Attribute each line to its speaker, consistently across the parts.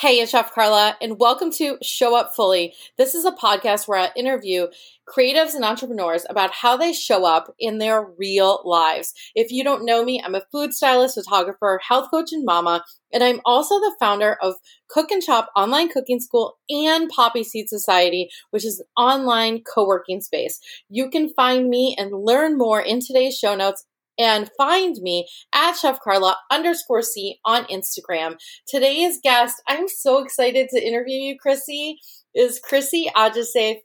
Speaker 1: Hey, it's Chef Carla, and welcome to Show Up Fully. This is a podcast where I interview creatives and entrepreneurs about how they show up in their real lives. If you don't know me, I'm a food stylist, photographer, health coach, and mama, and I'm also the founder of Cook and Shop Online Cooking School and Poppy Seed Society, which is an online co working space. You can find me and learn more in today's show notes and find me at Chef Carla underscore C on Instagram. Today's guest, I'm so excited to interview you, Chrissy, is Chrissy Ajisafe.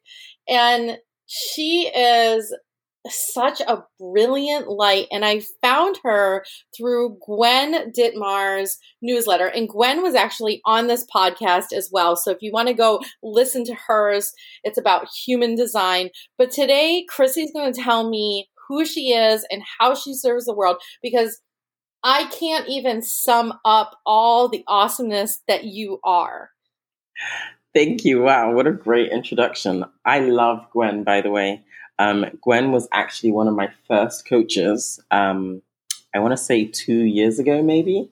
Speaker 1: And she is such a brilliant light. And I found her through Gwen Dittmar's newsletter. And Gwen was actually on this podcast as well. So if you want to go listen to hers, it's about human design. But today, Chrissy's going to tell me who she is and how she serves the world because I can't even sum up all the awesomeness that you are.
Speaker 2: Thank you. Wow, what a great introduction. I love Gwen, by the way. Um, Gwen was actually one of my first coaches. Um, I want to say two years ago, maybe.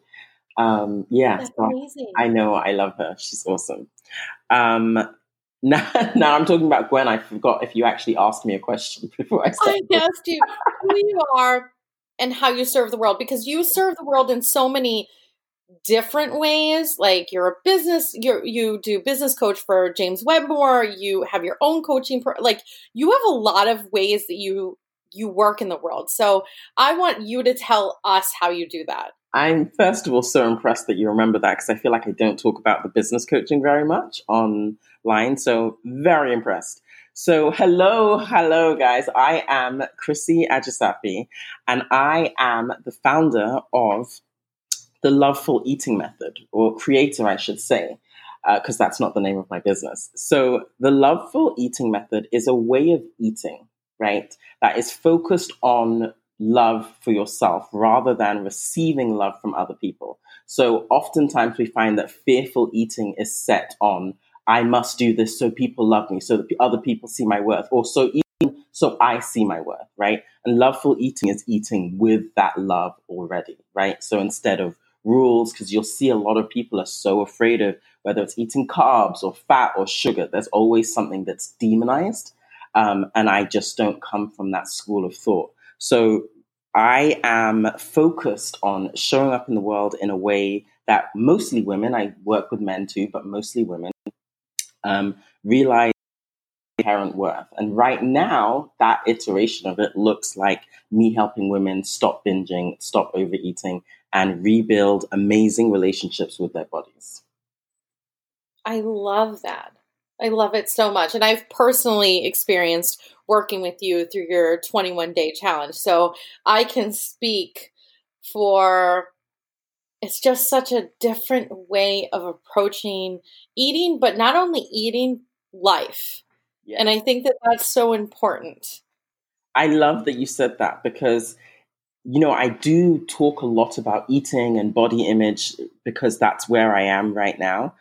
Speaker 2: Um, yeah, so I know. I love her. She's awesome. Um, now, now I'm talking about Gwen. I forgot if you actually asked me a question before I started.
Speaker 1: I asked you who you are and how you serve the world because you serve the world in so many different ways. Like you're a business, you you do business coach for James Wedmore. You have your own coaching. Pro- like you have a lot of ways that you you work in the world. So I want you to tell us how you do that.
Speaker 2: I'm first of all so impressed that you remember that because I feel like I don't talk about the business coaching very much online. So very impressed. So hello, hello guys. I am Chrissy Ajisafe and I am the founder of the LoveFull Eating Method, or creator, I should say, because uh, that's not the name of my business. So the LoveFull Eating Method is a way of eating, right? That is focused on love for yourself rather than receiving love from other people. So oftentimes we find that fearful eating is set on, I must do this so people love me, so that other people see my worth, or so even so I see my worth, right? And loveful eating is eating with that love already, right? So instead of rules, because you'll see a lot of people are so afraid of whether it's eating carbs or fat or sugar, there's always something that's demonized. Um, and I just don't come from that school of thought. So I am focused on showing up in the world in a way that mostly women, I work with men too, but mostly women, um, realize inherent worth. And right now, that iteration of it looks like me helping women stop binging, stop overeating, and rebuild amazing relationships with their bodies.
Speaker 1: I love that. I love it so much. And I've personally experienced working with you through your 21 day challenge. So I can speak for it's just such a different way of approaching eating, but not only eating, life. Yeah. And I think that that's so important.
Speaker 2: I love that you said that because, you know, I do talk a lot about eating and body image because that's where I am right now.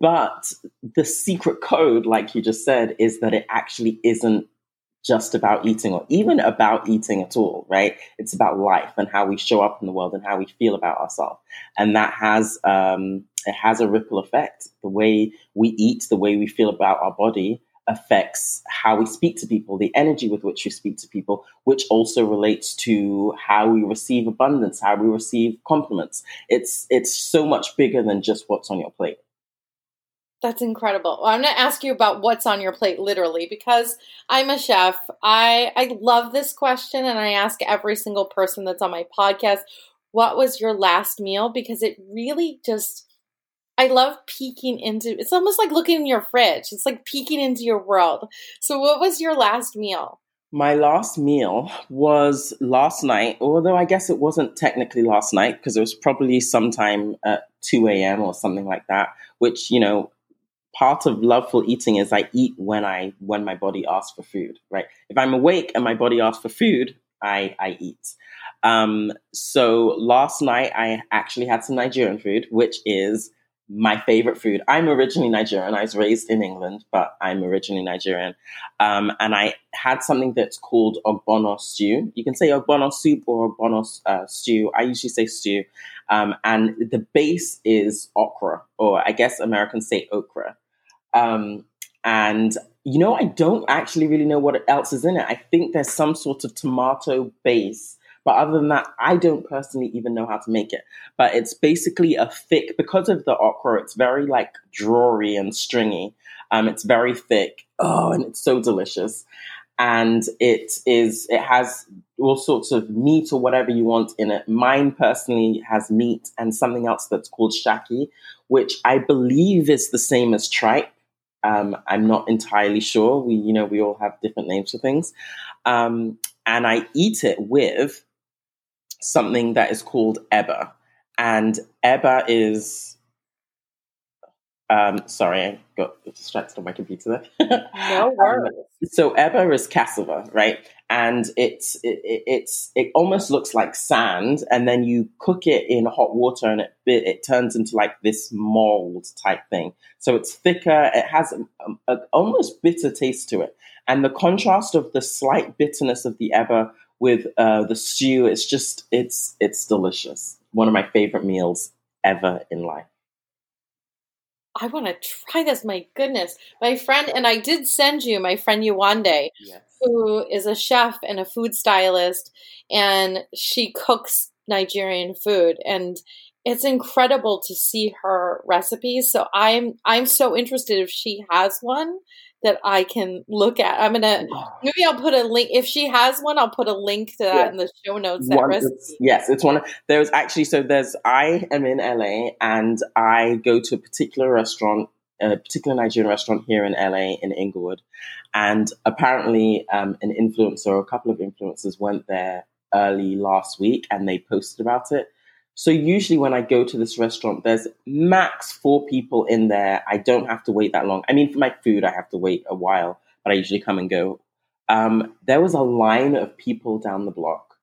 Speaker 2: But the secret code, like you just said, is that it actually isn't just about eating or even about eating at all, right? It's about life and how we show up in the world and how we feel about ourselves. And that has, um, it has a ripple effect. The way we eat, the way we feel about our body affects how we speak to people, the energy with which we speak to people, which also relates to how we receive abundance, how we receive compliments. It's, it's so much bigger than just what's on your plate.
Speaker 1: That's incredible. Well, I'm going to ask you about what's on your plate literally because I'm a chef. I I love this question and I ask every single person that's on my podcast, what was your last meal because it really just I love peeking into it's almost like looking in your fridge. It's like peeking into your world. So what was your last meal?
Speaker 2: My last meal was last night, although I guess it wasn't technically last night because it was probably sometime at 2 a.m. or something like that, which, you know, part of loveful eating is I eat when I when my body asks for food, right? If I'm awake and my body asks for food, I I eat. Um, so last night I actually had some Nigerian food, which is my favorite food. I'm originally Nigerian. I was raised in England, but I'm originally Nigerian. Um, and I had something that's called ogbono stew. You can say ogbono soup or ogbono uh, stew. I usually say stew. Um, and the base is okra, or I guess Americans say okra. Um, and you know, I don't actually really know what else is in it. I think there's some sort of tomato base but other than that, I don't personally even know how to make it. But it's basically a thick, because of the okra, it's very like drawery and stringy. Um, it's very thick. Oh, and it's so delicious. And it is, it has all sorts of meat or whatever you want in it. Mine personally has meat and something else that's called shaki, which I believe is the same as tripe. Um, I'm not entirely sure. We, you know, we all have different names for things. Um, and I eat it with something that is called Eba. And Eba is, um, sorry, I got distracted on my computer
Speaker 1: there. no um, worries. Um,
Speaker 2: so Eba is cassava, right? And it's it, it's it almost looks like sand, and then you cook it in hot water, and it it turns into like this mold type thing. So it's thicker. It has a, a, almost bitter taste to it, and the contrast of the slight bitterness of the Eba with uh, the stew. It's just it's it's delicious. One of my favorite meals ever in life.
Speaker 1: I want to try this. My goodness, my friend, and I did send you my friend Yewande, yes. who is a chef and a food stylist, and she cooks Nigerian food, and it's incredible to see her recipes. So I'm I'm so interested if she has one that I can look at. I'm gonna maybe I'll put a link if she has one. I'll put a link to that yeah. in the show notes. That one.
Speaker 2: It's, yes, it's one. Of, there's actually so there's I am in LA and I go to a particular restaurant, a particular Nigerian restaurant here in LA in Inglewood, and apparently um, an influencer, or a couple of influencers went there early last week and they posted about it. So usually when I go to this restaurant, there's max four people in there. I don't have to wait that long. I mean, for my food, I have to wait a while, but I usually come and go. Um, there was a line of people down the block.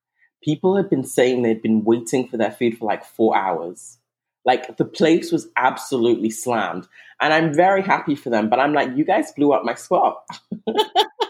Speaker 2: People had been saying they'd been waiting for their food for like four hours. Like the place was absolutely slammed. And I'm very happy for them, but I'm like, you guys blew up my spot.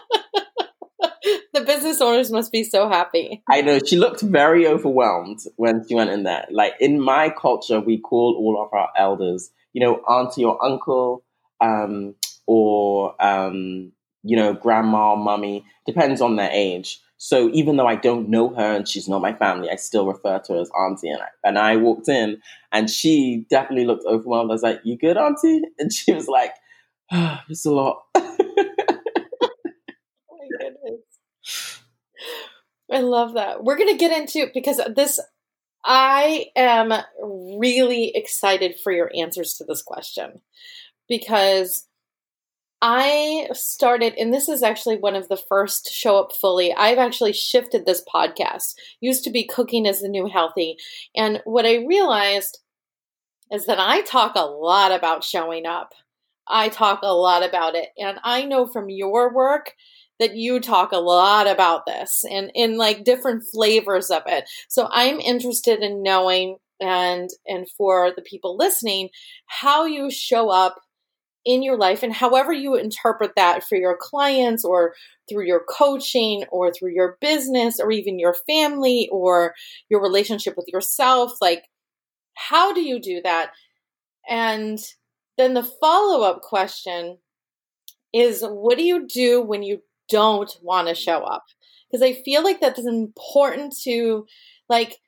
Speaker 1: the business owners must be so happy.
Speaker 2: I know. She looked very overwhelmed when she went in there. Like in my culture, we call all of our elders, you know, auntie or uncle, um, or, um, you know, grandma, mummy, depends on their age. So even though I don't know her and she's not my family, I still refer to her as auntie. And I, and I walked in and she definitely looked overwhelmed. I was like, you good, auntie? And she was like, oh, it's a lot.
Speaker 1: I love that. We're going to get into because this I am really excited for your answers to this question because I started, and this is actually one of the first show up fully. I've actually shifted this podcast. Used to be cooking is the new healthy. And what I realized is that I talk a lot about showing up. I talk a lot about it. And I know from your work that you talk a lot about this and in like different flavors of it. So I'm interested in knowing and and for the people listening how you show up in your life and however you interpret that for your clients or through your coaching or through your business or even your family or your relationship with yourself like how do you do that and then the follow-up question is what do you do when you don't want to show up because I feel like that is important to like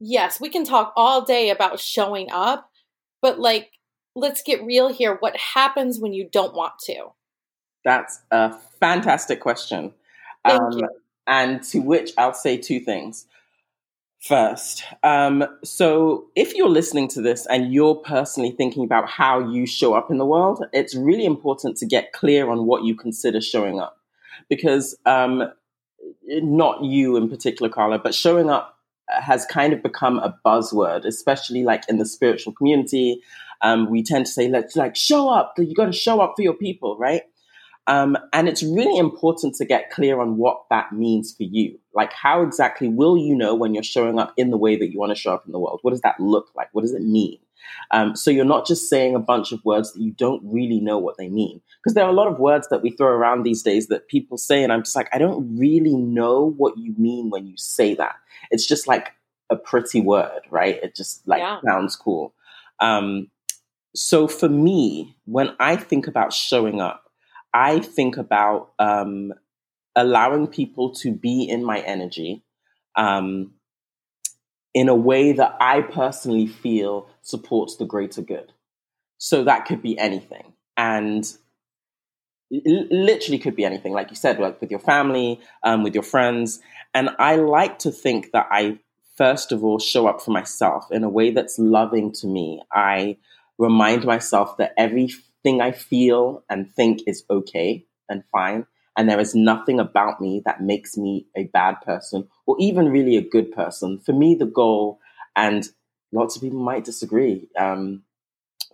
Speaker 1: yes, we can talk all day about showing up, but like let's get real here. What happens when you don't want to?
Speaker 2: That's a fantastic question.
Speaker 1: Thank um, you.
Speaker 2: And to which I'll say two things. First, um, so if you're listening to this and you're personally thinking about how you show up in the world, it's really important to get clear on what you consider showing up because um, not you in particular, Carla, but showing up has kind of become a buzzword, especially like in the spiritual community. Um, we tend to say, let's like show up. You got to show up for your people, right? Um, and it's really important to get clear on what that means for you. Like, how exactly will you know when you're showing up in the way that you want to show up in the world? What does that look like? What does it mean? Um, so you're not just saying a bunch of words that you don't really know what they mean. Because there are a lot of words that we throw around these days that people say, and I'm just like, I don't really know what you mean when you say that. It's just like a pretty word, right? It just like yeah. sounds cool. Um, so for me, when I think about showing up, I think about um, allowing people to be in my energy um, in a way that I personally feel supports the greater good. So that could be anything. And literally could be anything, like you said, like with your family, um, with your friends. And I like to think that I, first of all, show up for myself in a way that's loving to me. I remind myself that everything I feel and think is okay and fine. And there is nothing about me that makes me a bad person or even really a good person. For me, the goal, and lots of people might disagree, um,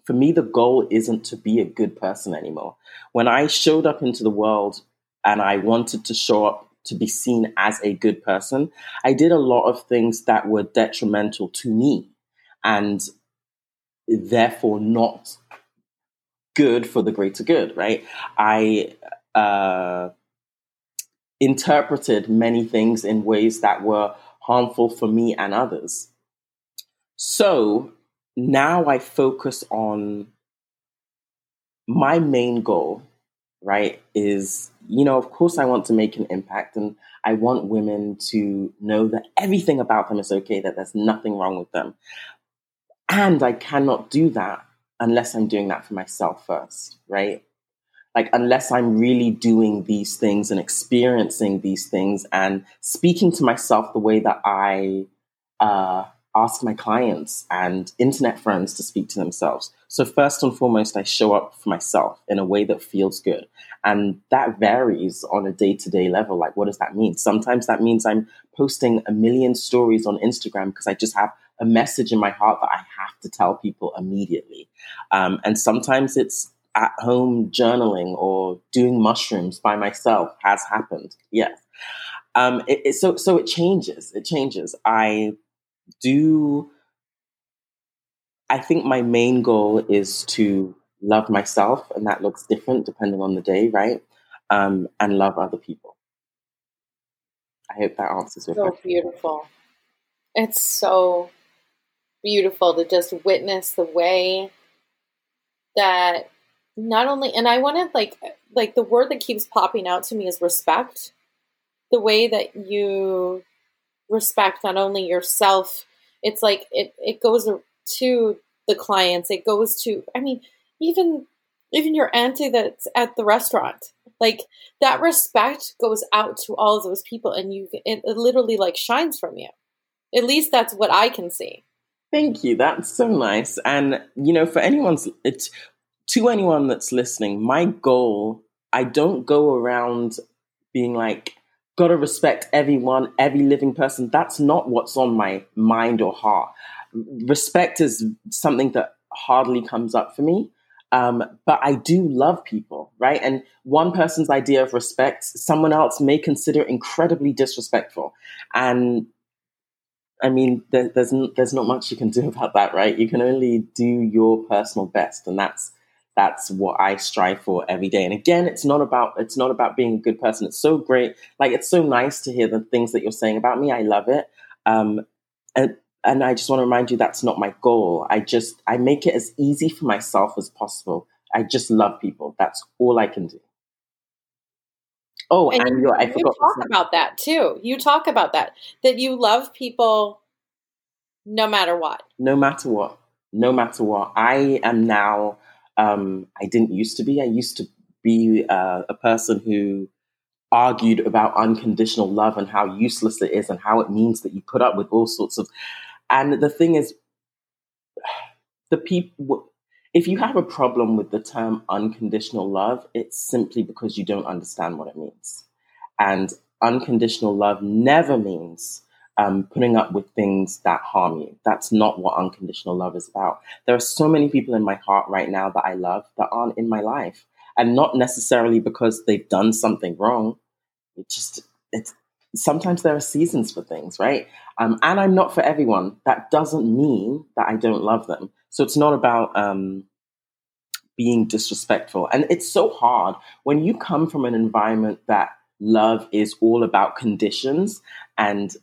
Speaker 2: for me, the goal isn't to be a good person anymore. When I showed up into the world and I wanted to show up to be seen as a good person, I did a lot of things that were detrimental to me and therefore not good for the greater good, right? I uh, interpreted many things in ways that were harmful for me and others. So now I focus on my main goal, right? Is, you know, of course, I want to make an impact and I want women to know that everything about them is okay, that there's nothing wrong with them. And I cannot do that unless I'm doing that for myself first, right? Like, unless I'm really doing these things and experiencing these things and speaking to myself the way that I uh, ask my clients and internet friends to speak to themselves. So, first and foremost, I show up for myself in a way that feels good. And that varies on a day to day level. Like, what does that mean? Sometimes that means I'm posting a million stories on Instagram because I just have a message in my heart that I have to tell people immediately. Um, and sometimes it's at home journaling or doing mushrooms by myself has happened. Yes. Um, it, it, so, so it changes. It changes. I do I think my main goal is to love myself, and that looks different depending on the day, right? Um, and love other people. I hope that answers your
Speaker 1: so
Speaker 2: question.
Speaker 1: beautiful. It's so beautiful to just witness the way that not only and I want to like like the word that keeps popping out to me is respect. The way that you respect not only yourself it's like it, it goes to the clients it goes to i mean even even your auntie that's at the restaurant. Like that respect goes out to all of those people and you it, it literally like shines from you. At least that's what i can see.
Speaker 2: Thank you. That's so nice. And you know for anyone's it's to anyone that's listening my goal i don't go around being like got to respect everyone, every living person. That's not what's on my mind or heart. Respect is something that hardly comes up for me. Um, but I do love people, right? And one person's idea of respect, someone else may consider incredibly disrespectful. And I mean, there, there's there's not much you can do about that, right? You can only do your personal best, and that's that's what I strive for every day. And again, it's not about it's not about being a good person. It's so great. Like it's so nice to hear the things that you're saying about me. I love it. Um, and and I just want to remind you that's not my goal. I just I make it as easy for myself as possible. I just love people. That's all I can do.
Speaker 1: Oh, and, and you, I forgot you talk about that too. You talk about that that you love people no matter what.
Speaker 2: No matter what. No matter what. I am now um, I didn't used to be. I used to be uh, a person who argued about unconditional love and how useless it is and how it means that you put up with all sorts of. And the thing is, the people. If you have a problem with the term unconditional love, it's simply because you don't understand what it means. And unconditional love never means um, putting up with things that harm you. That's not what unconditional love is about. There are so many people in my heart right now that I love that aren't in my life, and not necessarily because they've done something wrong. It just it's sometimes there are seasons for things, right? Um, and I'm not for everyone. That doesn't mean that I don't love them. So it's not about um, being disrespectful. And it's so hard when you come from an environment that love is all about conditions. And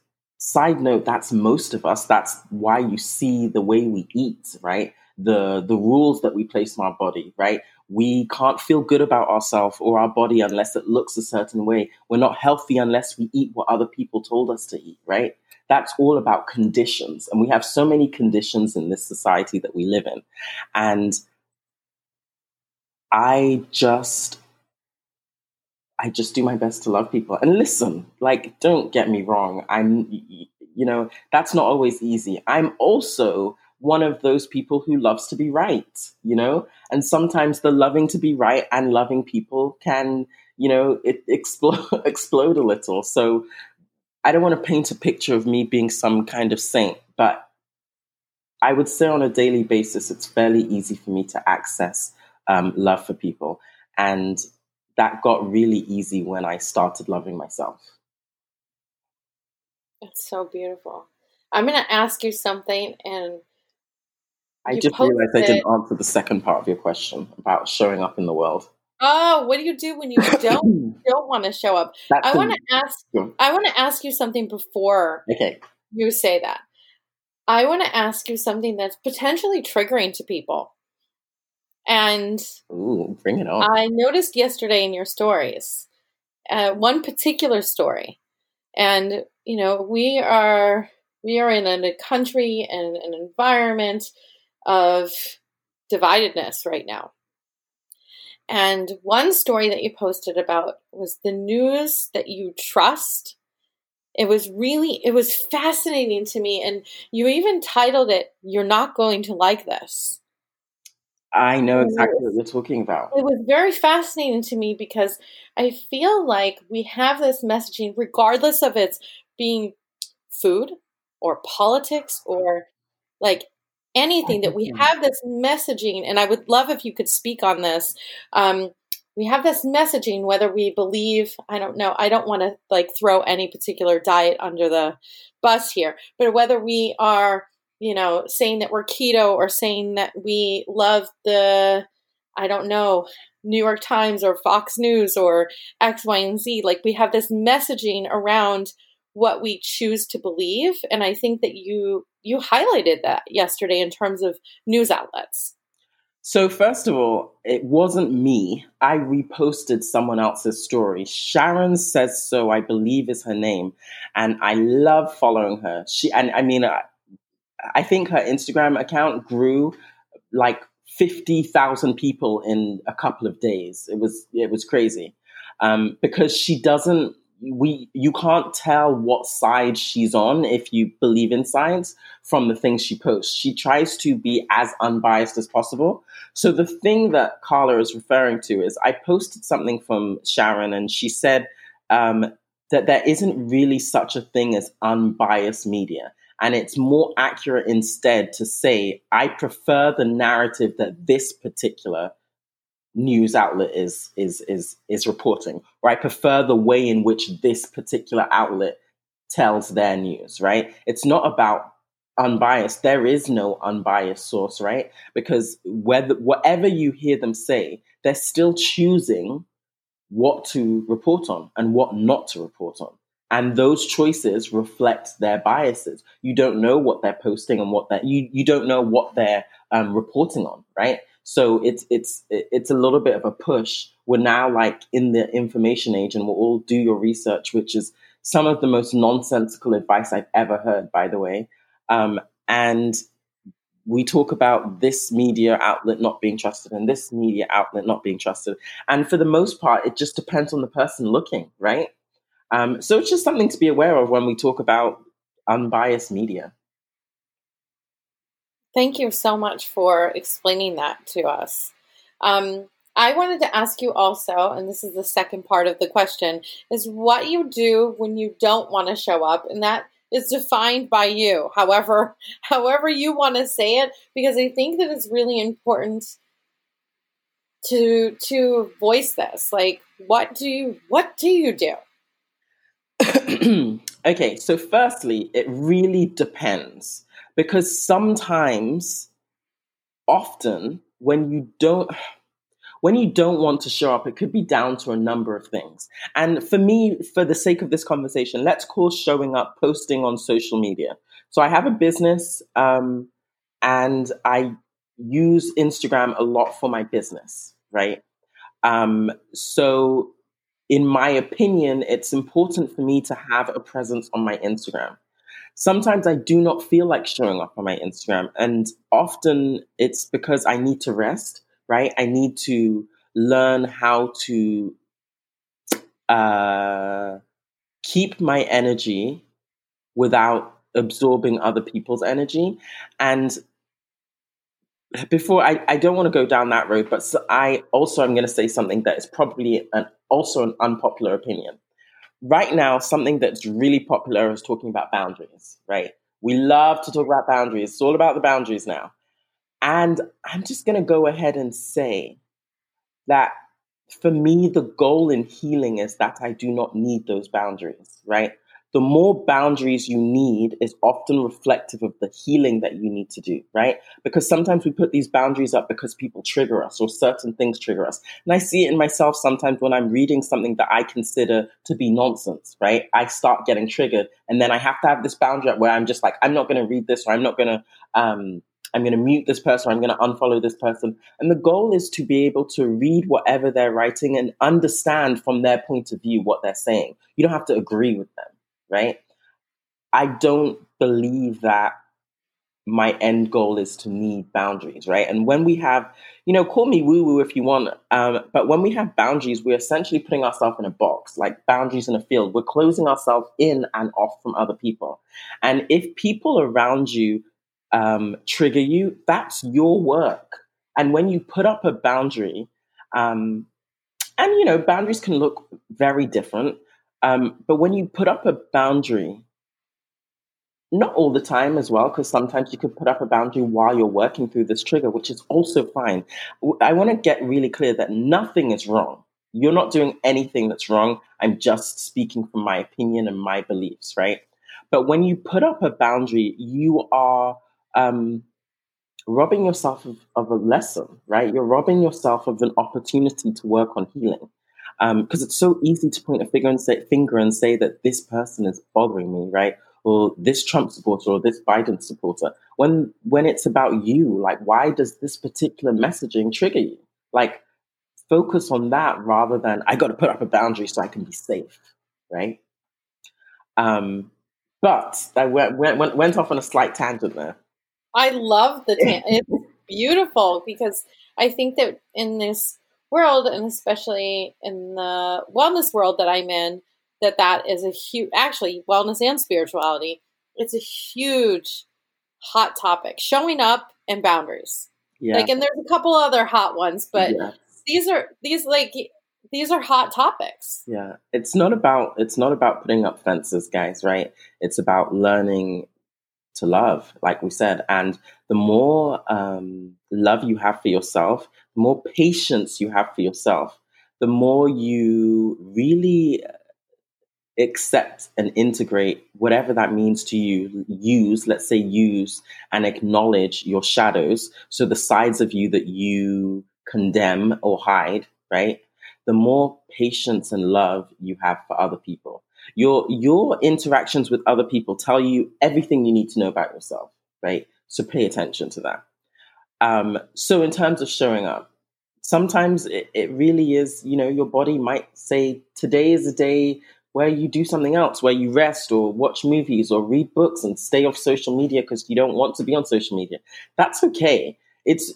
Speaker 2: side note, that's most of us. That's why you see the way we eat, right? The the rules that we place on our body, right? We can't feel good about ourselves or our body unless it looks a certain way. We're not healthy unless we eat what other people told us to eat, right? That's all about conditions. And we have so many conditions in this society that we live in. And I just I just do my best to love people. And listen, like don't get me wrong, I'm you know, that's not always easy. I'm also one of those people who loves to be right, you know? And sometimes the loving to be right and loving people can, you know, it explode explode a little. So I don't want to paint a picture of me being some kind of saint, but I would say on a daily basis it's fairly easy for me to access um, love for people. And that got really easy when I started loving myself.
Speaker 1: It's so beautiful. I'm going to ask you something, and
Speaker 2: I just realized I didn't answer the second part of your question about showing up in the world.
Speaker 1: Oh, what do you do when you don't don't want to show up? That's I want to ask. I want to ask you something before.
Speaker 2: Okay.
Speaker 1: You say that. I want to ask you something that's potentially triggering to people. And
Speaker 2: Ooh, bring it on.
Speaker 1: I noticed yesterday in your stories, uh, one particular story, and you know we are we are in a country and an environment of dividedness right now. And one story that you posted about was the news that you trust. It was really, it was fascinating to me. And you even titled it, You're Not Going to Like This.
Speaker 2: I know exactly was, what you're talking about.
Speaker 1: It was very fascinating to me because I feel like we have this messaging, regardless of it's being food or politics or like anything that we have this messaging and i would love if you could speak on this. Um, we have this messaging whether we believe i don't know i don't want to like throw any particular diet under the bus here but whether we are you know saying that we're keto or saying that we love the i don't know new york times or fox news or x y and z like we have this messaging around what we choose to believe and i think that you you highlighted that yesterday in terms of news outlets.
Speaker 2: So, first of all, it wasn't me. I reposted someone else's story. Sharon says so, I believe is her name. And I love following her. She, and I mean, I, I think her Instagram account grew like 50,000 people in a couple of days. It was, it was crazy. Um, because she doesn't we you can't tell what side she's on if you believe in science from the things she posts. She tries to be as unbiased as possible. So the thing that Carla is referring to is I posted something from Sharon and she said um, that there isn't really such a thing as unbiased media. And it's more accurate instead to say, I prefer the narrative that this particular news outlet is is is is reporting or i prefer the way in which this particular outlet tells their news right? It's not about unbiased. There is no unbiased source right? Because whether whatever you hear them say they're still choosing what to report on and what not to report on and those choices reflect their biases you don't know what they're posting and what that you you don't know what they're um, reporting on right so it's it's it's a little bit of a push. We're now like in the information age, and we'll all do your research, which is some of the most nonsensical advice I've ever heard, by the way. Um, and we talk about this media outlet not being trusted and this media outlet not being trusted. And for the most part, it just depends on the person looking, right? Um, so it's just something to be aware of when we talk about unbiased media.
Speaker 1: Thank you so much for explaining that to us. Um, I wanted to ask you also, and this is the second part of the question, is what you do when you don't want to show up, and that is defined by you. However, however you want to say it, because I think that it's really important to to voice this. Like, what do you what do you do?
Speaker 2: okay, so firstly, it really depends because sometimes often when you don't when you don't want to show up, it could be down to a number of things. And for me, for the sake of this conversation, let's call showing up posting on social media. So I have a business um, and I use Instagram a lot for my business, right? Um, so, in my opinion, it's important for me to have a presence on my Instagram. Sometimes I do not feel like showing up on my Instagram, and often it's because I need to rest right? I need to learn how to uh, keep my energy without absorbing other people's energy. And before I, I don't want to go down that road, but so I also am going to say something that is probably an, also an unpopular opinion. Right now, something that's really popular is talking about boundaries, right? We love to talk about boundaries. It's all about the boundaries now. And I'm just going to go ahead and say that for me, the goal in healing is that I do not need those boundaries, right? The more boundaries you need is often reflective of the healing that you need to do, right? Because sometimes we put these boundaries up because people trigger us or certain things trigger us. And I see it in myself sometimes when I'm reading something that I consider to be nonsense, right? I start getting triggered and then I have to have this boundary up where I'm just like, I'm not going to read this or I'm not going to, um, I'm going to mute this person, or I'm going to unfollow this person. And the goal is to be able to read whatever they're writing and understand from their point of view what they're saying. You don't have to agree with them, right? I don't believe that my end goal is to need boundaries, right? And when we have, you know, call me woo woo if you want, um, but when we have boundaries, we're essentially putting ourselves in a box, like boundaries in a field. We're closing ourselves in and off from other people. And if people around you um, trigger you, that's your work. And when you put up a boundary, um, and you know, boundaries can look very different, um, but when you put up a boundary, not all the time as well, because sometimes you could put up a boundary while you're working through this trigger, which is also fine. I want to get really clear that nothing is wrong. You're not doing anything that's wrong. I'm just speaking from my opinion and my beliefs, right? But when you put up a boundary, you are um, robbing yourself of, of, a lesson, right? You're robbing yourself of an opportunity to work on healing. Because um, it's so easy to point a finger and say finger and say that this person is bothering me, right? Or this Trump supporter or this Biden supporter. When when it's about you, like why does this particular messaging trigger you? Like focus on that rather than I got to put up a boundary so I can be safe, right? Um, but I went, went, went off on a slight tangent there.
Speaker 1: I love the tan- it's beautiful because I think that in this world and especially in the wellness world that I'm in that that is a huge actually wellness and spirituality it's a huge hot topic showing up and boundaries yeah. like and there's a couple other hot ones but yeah. these are these like these are hot topics
Speaker 2: yeah it's not about it's not about putting up fences guys right it's about learning to love, like we said. And the more um, love you have for yourself, the more patience you have for yourself, the more you really accept and integrate whatever that means to you. Use, let's say, use and acknowledge your shadows. So the sides of you that you condemn or hide, right? The more patience and love you have for other people. Your your interactions with other people tell you everything you need to know about yourself, right? So pay attention to that. Um, so in terms of showing up, sometimes it, it really is, you know, your body might say today is a day where you do something else, where you rest or watch movies or read books and stay off social media because you don't want to be on social media. That's okay. It's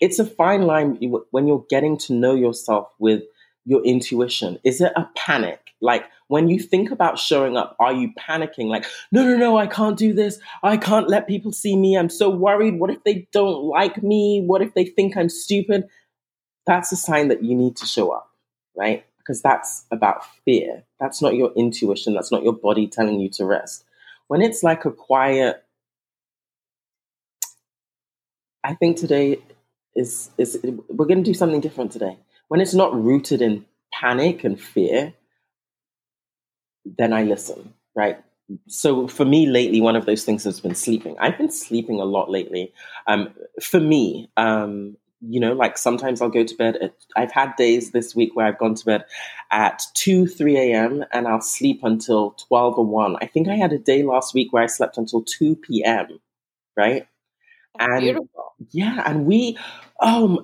Speaker 2: it's a fine line when you're getting to know yourself with your intuition. Is it a panic? Like when you think about showing up, are you panicking? Like, no, no, no, I can't do this. I can't let people see me. I'm so worried. What if they don't like me? What if they think I'm stupid? That's a sign that you need to show up, right? Because that's about fear. That's not your intuition. That's not your body telling you to rest. When it's like a quiet, I think today is, is we're going to do something different today. When it's not rooted in panic and fear, then I listen, right? so for me lately, one of those things has been sleeping. I've been sleeping a lot lately. Um, for me, um, you know, like sometimes I'll go to bed. At, I've had days this week where I've gone to bed at 2, 3 a.m. and I'll sleep until 12 or 1. I think I had a day last week where I slept until 2 p.m., right?
Speaker 1: and beautiful.
Speaker 2: Yeah, and we, um,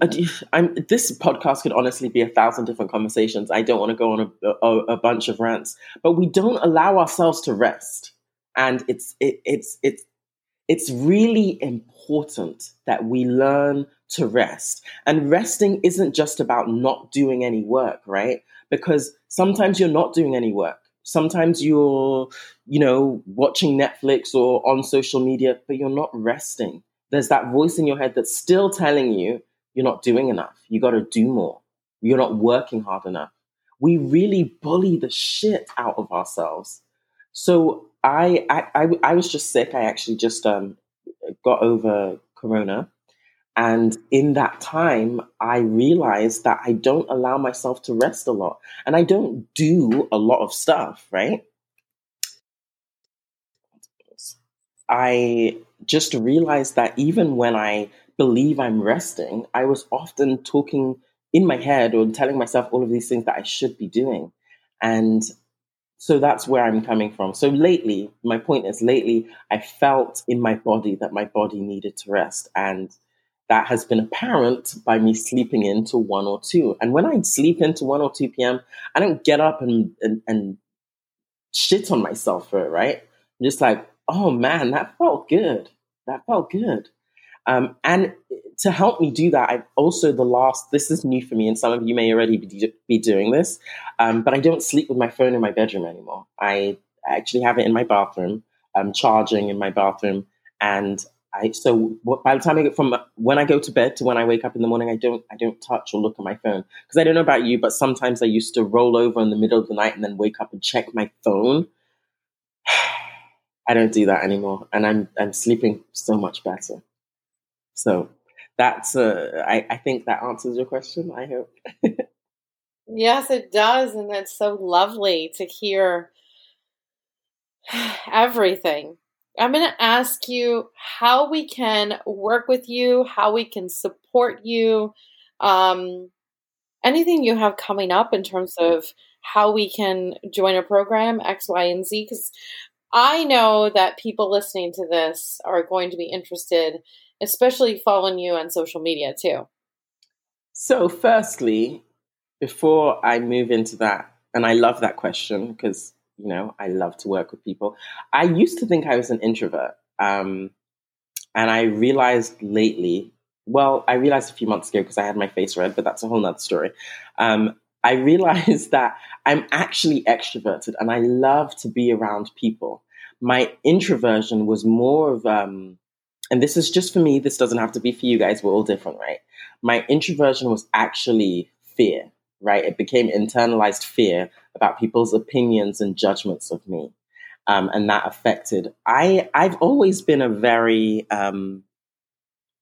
Speaker 2: I'm, this podcast could honestly be a thousand different conversations. I don't want to go on a, a, a bunch of rants, but we don't allow ourselves to rest, and it's it, it's it's it's really important that we learn to rest. And resting isn't just about not doing any work, right? Because sometimes you're not doing any work. Sometimes you're, you know, watching Netflix or on social media, but you're not resting there's that voice in your head that's still telling you you're not doing enough. You got to do more. You're not working hard enough. We really bully the shit out of ourselves. So I, I, I, I was just sick. I actually just um, got over Corona. And in that time, I realized that I don't allow myself to rest a lot. And I don't do a lot of stuff, right? I just realized that even when I believe I'm resting, I was often talking in my head or telling myself all of these things that I should be doing. And so that's where I'm coming from. So lately, my point is lately, I felt in my body that my body needed to rest. And that has been apparent by me sleeping into one or two. And when I sleep into one or 2 p.m., I don't get up and, and, and shit on myself for it, right? I'm just like, oh man, that felt good. That felt good. Um, and to help me do that, I've also the last, this is new for me, and some of you may already be, be doing this, um, but I don't sleep with my phone in my bedroom anymore. I actually have it in my bathroom, um, charging in my bathroom. And I, so by the time I get from when I go to bed to when I wake up in the morning, I don't, I don't touch or look at my phone. Because I don't know about you, but sometimes I used to roll over in the middle of the night and then wake up and check my phone I don't do that anymore, and I'm I'm sleeping so much better. So that's uh, I I think that answers your question. I hope.
Speaker 1: yes, it does, and it's so lovely to hear everything. I'm going to ask you how we can work with you, how we can support you, um, anything you have coming up in terms of how we can join a program X, Y, and Z. Because I know that people listening to this are going to be interested, especially following you on social media too.
Speaker 2: So, firstly, before I move into that, and I love that question because, you know, I love to work with people. I used to think I was an introvert. Um, and I realized lately, well, I realized a few months ago because I had my face red, but that's a whole nother story. Um, I realized that I'm actually extroverted and I love to be around people. My introversion was more of, um, and this is just for me, this doesn't have to be for you guys, we're all different, right? My introversion was actually fear, right? It became internalized fear about people's opinions and judgments of me. Um, and that affected. I I've always been a very um,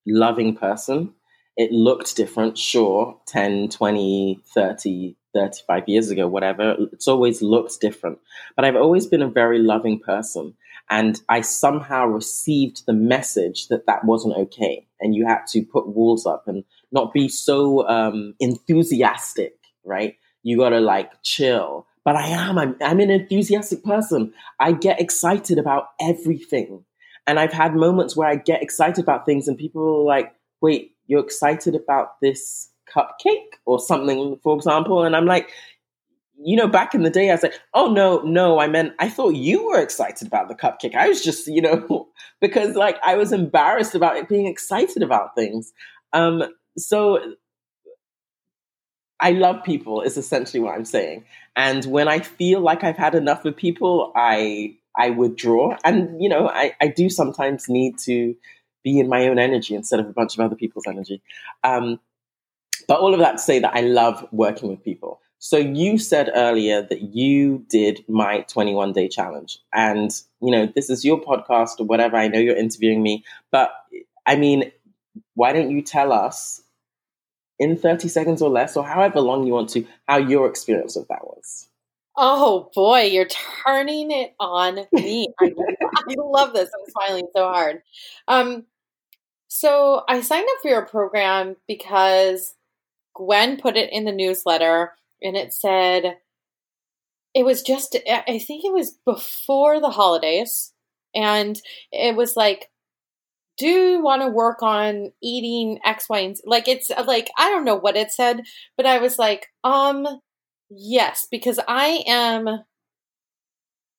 Speaker 2: loving person it looked different, sure, 10, 20, 30, 35 years ago, whatever. It's always looked different. But I've always been a very loving person. And I somehow received the message that that wasn't okay. And you had to put walls up and not be so um, enthusiastic, right? You got to like chill. But I am, I'm, I'm an enthusiastic person. I get excited about everything. And I've had moments where I get excited about things and people are like, wait, you're excited about this cupcake or something, for example. And I'm like, you know, back in the day, I was like, oh, no, no, I meant, I thought you were excited about the cupcake. I was just, you know, because like I was embarrassed about it being excited about things. Um, so I love people is essentially what I'm saying. And when I feel like I've had enough of people, I I withdraw. And you know, I, I do sometimes need to be in my own energy instead of a bunch of other people's energy. Um, but all of that to say that I love working with people. So you said earlier that you did my 21 day challenge. And, you know, this is your podcast or whatever. I know you're interviewing me, but I mean, why don't you tell us in 30 seconds or less, or however long you want to, how your experience of that was?
Speaker 1: Oh boy, you're turning it on me. I, I love this. I'm smiling so hard. Um, so I signed up for your program because Gwen put it in the newsletter and it said it was just I think it was before the holidays and it was like do you want to work on eating X, Y, and Z? Like it's like I don't know what it said, but I was like, um, yes, because I am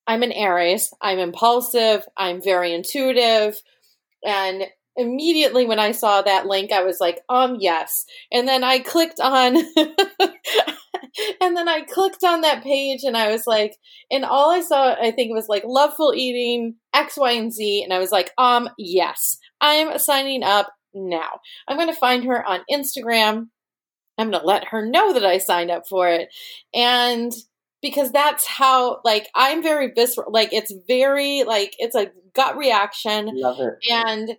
Speaker 1: I'm an Aries. I'm impulsive. I'm very intuitive. And immediately when I saw that link, I was like, um, yes. And then I clicked on, and then I clicked on that page and I was like, and all I saw, I think it was like LoveFull Eating, X, Y, and Z. And I was like, um, yes, I'm signing up now. I'm going to find her on Instagram. I'm going to let her know that I signed up for it. And because that's how like I'm very visceral like it's very like it's a gut reaction
Speaker 2: Love it.
Speaker 1: and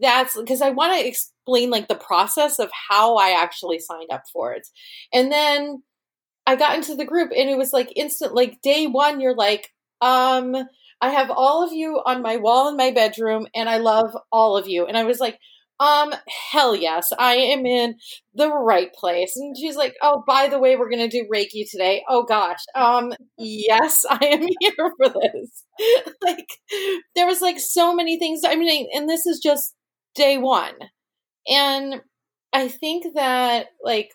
Speaker 1: that's because I want to explain like the process of how I actually signed up for it. And then I got into the group and it was like instant like day 1 you're like um I have all of you on my wall in my bedroom and I love all of you. And I was like um, hell yes, I am in the right place. And she's like, oh, by the way, we're going to do Reiki today. Oh gosh. Um, yes, I am here for this. like, there was like so many things. I mean, and this is just day one. And I think that, like,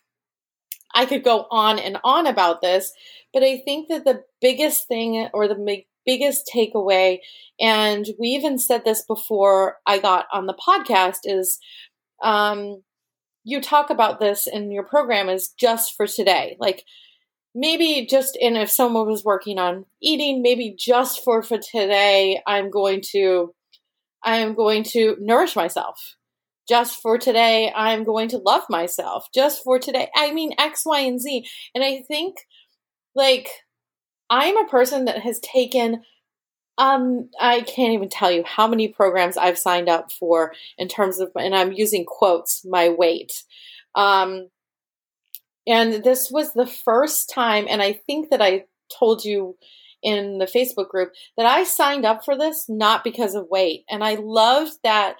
Speaker 1: I could go on and on about this, but I think that the biggest thing or the biggest takeaway, and we even said this before I got on the podcast, is um, you talk about this in your program is just for today. Like maybe just in if someone was working on eating, maybe just for for today, I'm going to I am going to nourish myself. Just for today, I'm going to love myself. Just for today, I mean X, Y, and Z. And I think like I'm a person that has taken um I can't even tell you how many programs I've signed up for in terms of and I'm using quotes my weight. Um and this was the first time and I think that I told you in the Facebook group that I signed up for this not because of weight. And I loved that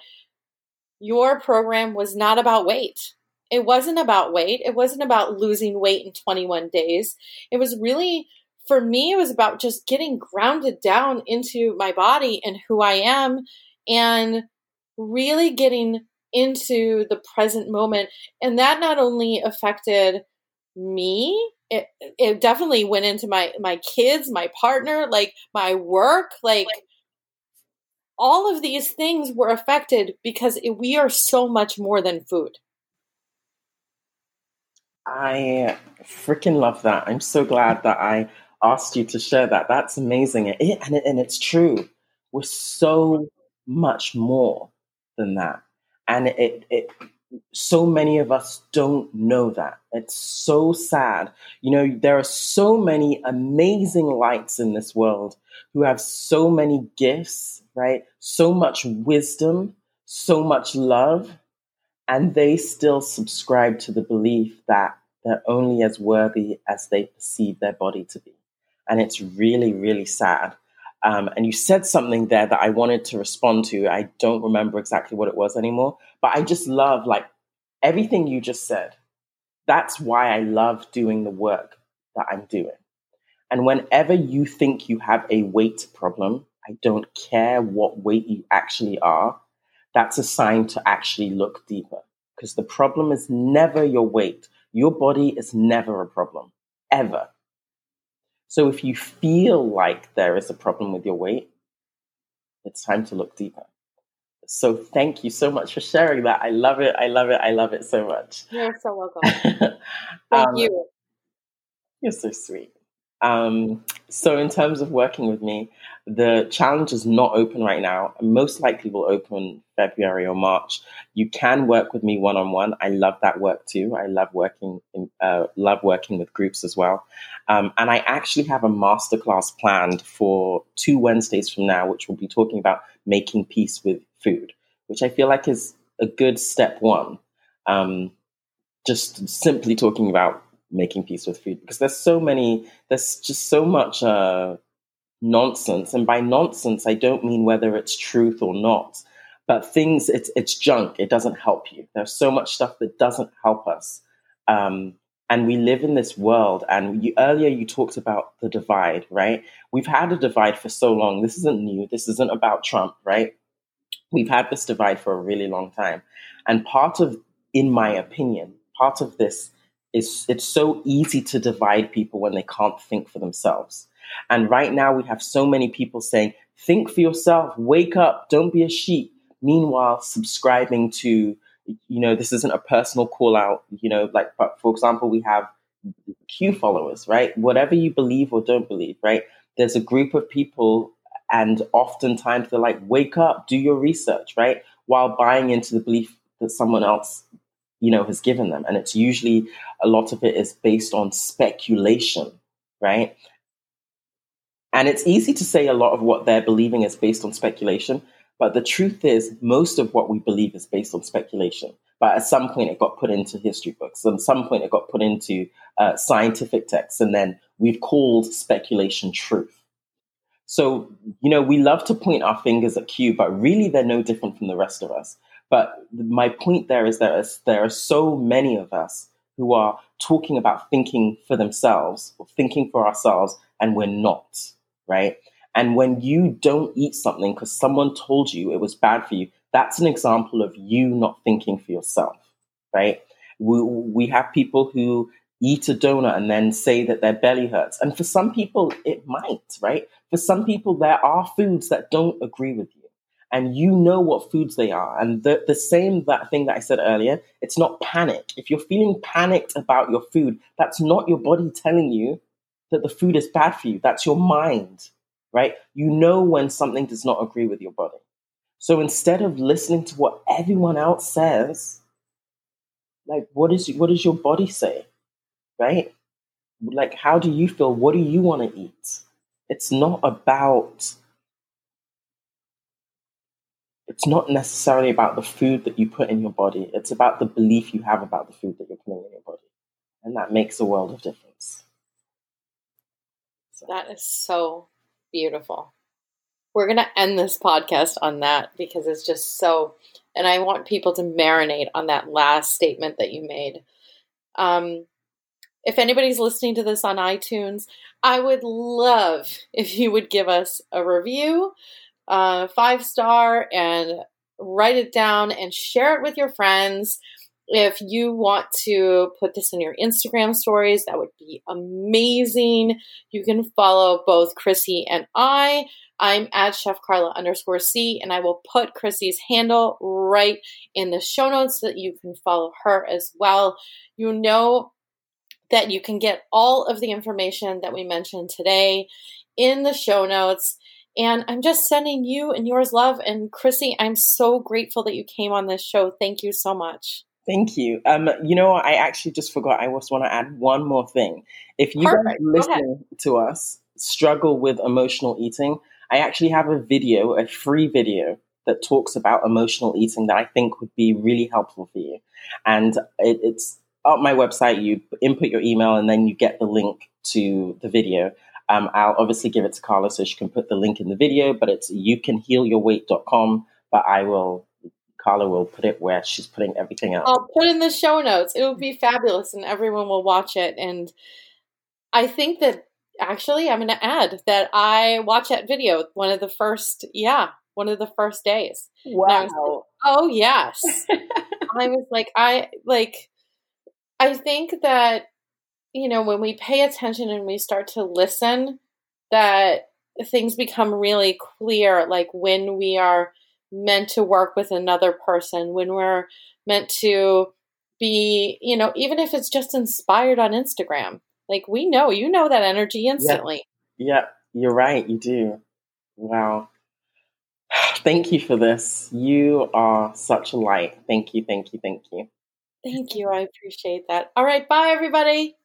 Speaker 1: your program was not about weight. It wasn't about weight. It wasn't about losing weight in 21 days. It was really for me, it was about just getting grounded down into my body and who I am and really getting into the present moment. And that not only affected me, it, it definitely went into my, my kids, my partner, like my work, like all of these things were affected because we are so much more than food.
Speaker 2: I freaking love that. I'm so glad that I asked you to share that. That's amazing. It, and, it, and it's true. We're so much more than that. And it, it, so many of us don't know that. It's so sad. You know, there are so many amazing lights in this world who have so many gifts, right? So much wisdom, so much love, and they still subscribe to the belief that they're only as worthy as they perceive their body to be and it's really, really sad. Um, and you said something there that I wanted to respond to. I don't remember exactly what it was anymore, but I just love like everything you just said. That's why I love doing the work that I'm doing. And whenever you think you have a weight problem, I don't care what weight you actually are, that's a sign to actually look deeper. Because the problem is never your weight. Your body is never a problem, ever. So if you feel like there is a problem with your weight, it's time to look deeper. So thank you so much for sharing that. I love it. I love it. I love it so much.
Speaker 1: You're so welcome. thank um, you.
Speaker 2: You're so sweet. Um, so, in terms of working with me, the challenge is not open right now. Most likely will open February or March. You can work with me one on one. I love that work too. I love working in, uh, love working with groups as well. Um, and I actually have a masterclass planned for two Wednesdays from now, which will be talking about making peace with food, which I feel like is a good step one. Um, just simply talking about making peace with food because there's so many, there's just so much uh, nonsense. And by nonsense, I don't mean whether it's truth or not, but things, it's, it's junk. It doesn't help you. There's so much stuff that doesn't help us. Um, and we live in this world and you, earlier you talked about the divide right we've had a divide for so long this isn't new this isn't about trump right we've had this divide for a really long time and part of in my opinion part of this is it's so easy to divide people when they can't think for themselves and right now we have so many people saying think for yourself wake up don't be a sheep meanwhile subscribing to you know, this isn't a personal call out, you know, like, but for example, we have Q followers, right? Whatever you believe or don't believe, right? There's a group of people, and oftentimes they're like, wake up, do your research, right? While buying into the belief that someone else, you know, has given them. And it's usually a lot of it is based on speculation, right? And it's easy to say a lot of what they're believing is based on speculation, but the truth is, most of what we believe is based on speculation. But at some point, it got put into history books. At some point, it got put into uh, scientific texts. And then we've called speculation truth. So, you know, we love to point our fingers at Q, but really they're no different from the rest of us. But my point there is is, there are so many of us who are talking about thinking for themselves or thinking for ourselves, and we're not, right? And when you don't eat something because someone told you it was bad for you, that's an example of you not thinking for yourself, right? We, we have people who eat a donut and then say that their belly hurts. And for some people, it might, right? For some people, there are foods that don't agree with you. And you know what foods they are. And the, the same that thing that I said earlier, it's not panic. If you're feeling panicked about your food, that's not your body telling you that the food is bad for you. That's your mind right? You know when something does not agree with your body. So instead of listening to what everyone else says, like what is what does your body say? Right? Like how do you feel? What do you want to eat? It's not about it's not necessarily about the food that you put in your body. It's about the belief you have about the food that you're putting in your body. And that makes a world of difference.
Speaker 1: So. That is so Beautiful. We're going to end this podcast on that because it's just so, and I want people to marinate on that last statement that you made. Um, if anybody's listening to this on iTunes, I would love if you would give us a review, uh, five star, and write it down and share it with your friends. If you want to put this in your Instagram stories, that would be amazing. You can follow both Chrissy and I. I'm at Chef Carla underscore C, and I will put Chrissy's handle right in the show notes so that you can follow her as well. You know that you can get all of the information that we mentioned today in the show notes. And I'm just sending you and yours love. And Chrissy, I'm so grateful that you came on this show. Thank you so much.
Speaker 2: Thank you. Um, you know, I actually just forgot. I just want to add one more thing. If you Perfect. guys listening to us struggle with emotional eating, I actually have a video, a free video that talks about emotional eating that I think would be really helpful for you. And it, it's on my website. You input your email, and then you get the link to the video. Um, I'll obviously give it to Carla so she can put the link in the video, but it's youcanhealyourweight.com. But I will Carla will put it where she's putting everything else.
Speaker 1: I'll put in the show notes. It will be fabulous and everyone will watch it. And I think that actually I'm going to add that I watch that video one of the first, yeah, one of the first days.
Speaker 2: Wow.
Speaker 1: Like, oh, yes. I was like, I like, I think that, you know, when we pay attention and we start to listen, that things become really clear. Like when we are meant to work with another person, when we're meant to be, you know, even if it's just inspired on Instagram. Like we know, you know that energy instantly.
Speaker 2: Yeah, yeah you're right. You do. Wow. Thank you for this. You are such a light. Thank you, thank you, thank you.
Speaker 1: Thank you. I appreciate that. All right. Bye, everybody.